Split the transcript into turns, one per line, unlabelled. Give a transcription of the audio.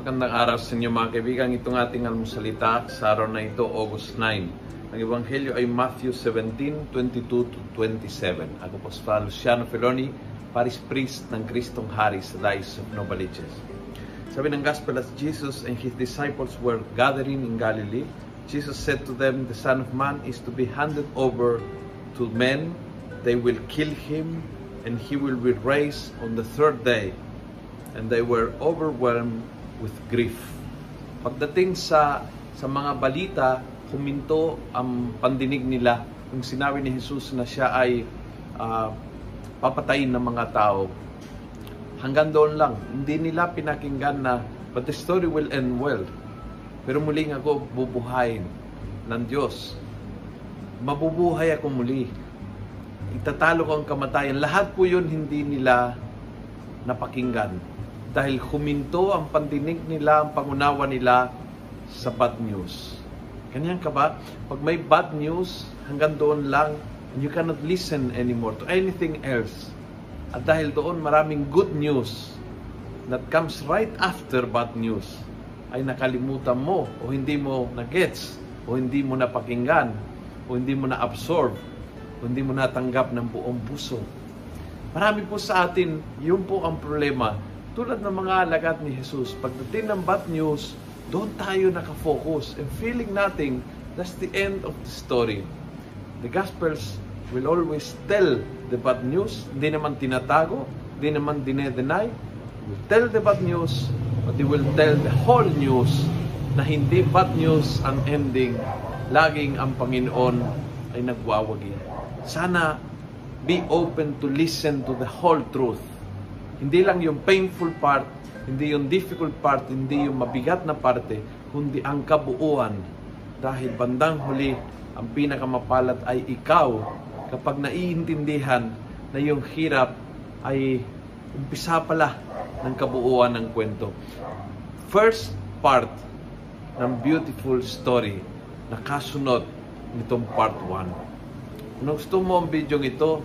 Magandang araw sa inyo mga kaibigan. Itong ating almusalita sa araw na ito, August 9. Ang Ebanghelyo ay Matthew 17, 22 to 27. Ako po si Luciano Feloni, Paris Priest ng Kristong Hari sa Diocese of Novaliches. Sabi ng Gospel as Jesus and His disciples were gathering in Galilee, Jesus said to them, The Son of Man is to be handed over to men. They will kill Him and He will be raised on the third day. And they were overwhelmed with grief. Pagdating sa sa mga balita, huminto ang pandinig nila nung sinabi ni Jesus na siya ay uh, papatayin ng mga tao. Hanggang doon lang, hindi nila pinakinggan na but the story will end well. Pero muling ako bubuhayin ng Diyos. Mabubuhay ako muli. Itatalo ko ang kamatayan. Lahat po yun hindi nila napakinggan dahil huminto ang pandinig nila, ang pangunawa nila sa bad news. Ganyan ka ba? Pag may bad news, hanggang doon lang, and you cannot listen anymore to anything else. At dahil doon maraming good news that comes right after bad news, ay nakalimutan mo o hindi mo na-gets o hindi mo napakinggan o hindi mo na-absorb o hindi mo natanggap ng buong puso. Marami po sa atin, yun po ang problema tulad ng mga alagat ni Jesus, pagdating ng bad news, doon tayo nakafocus and feeling natin that's the end of the story. The Gospels will always tell the bad news, hindi naman tinatago, hindi naman dinedenay. Will tell the bad news, but they will tell the whole news na hindi bad news ang ending. Laging ang Panginoon ay nagwawagi. Sana be open to listen to the whole truth hindi lang yung painful part, hindi yung difficult part, hindi yung mabigat na parte, kundi ang kabuuan. Dahil bandang huli, ang pinakamapalad ay ikaw kapag naiintindihan na yung hirap ay umpisa pala ng kabuuan ng kwento. First part ng beautiful story na kasunod nitong part 1. Kung gusto mo ang video ito,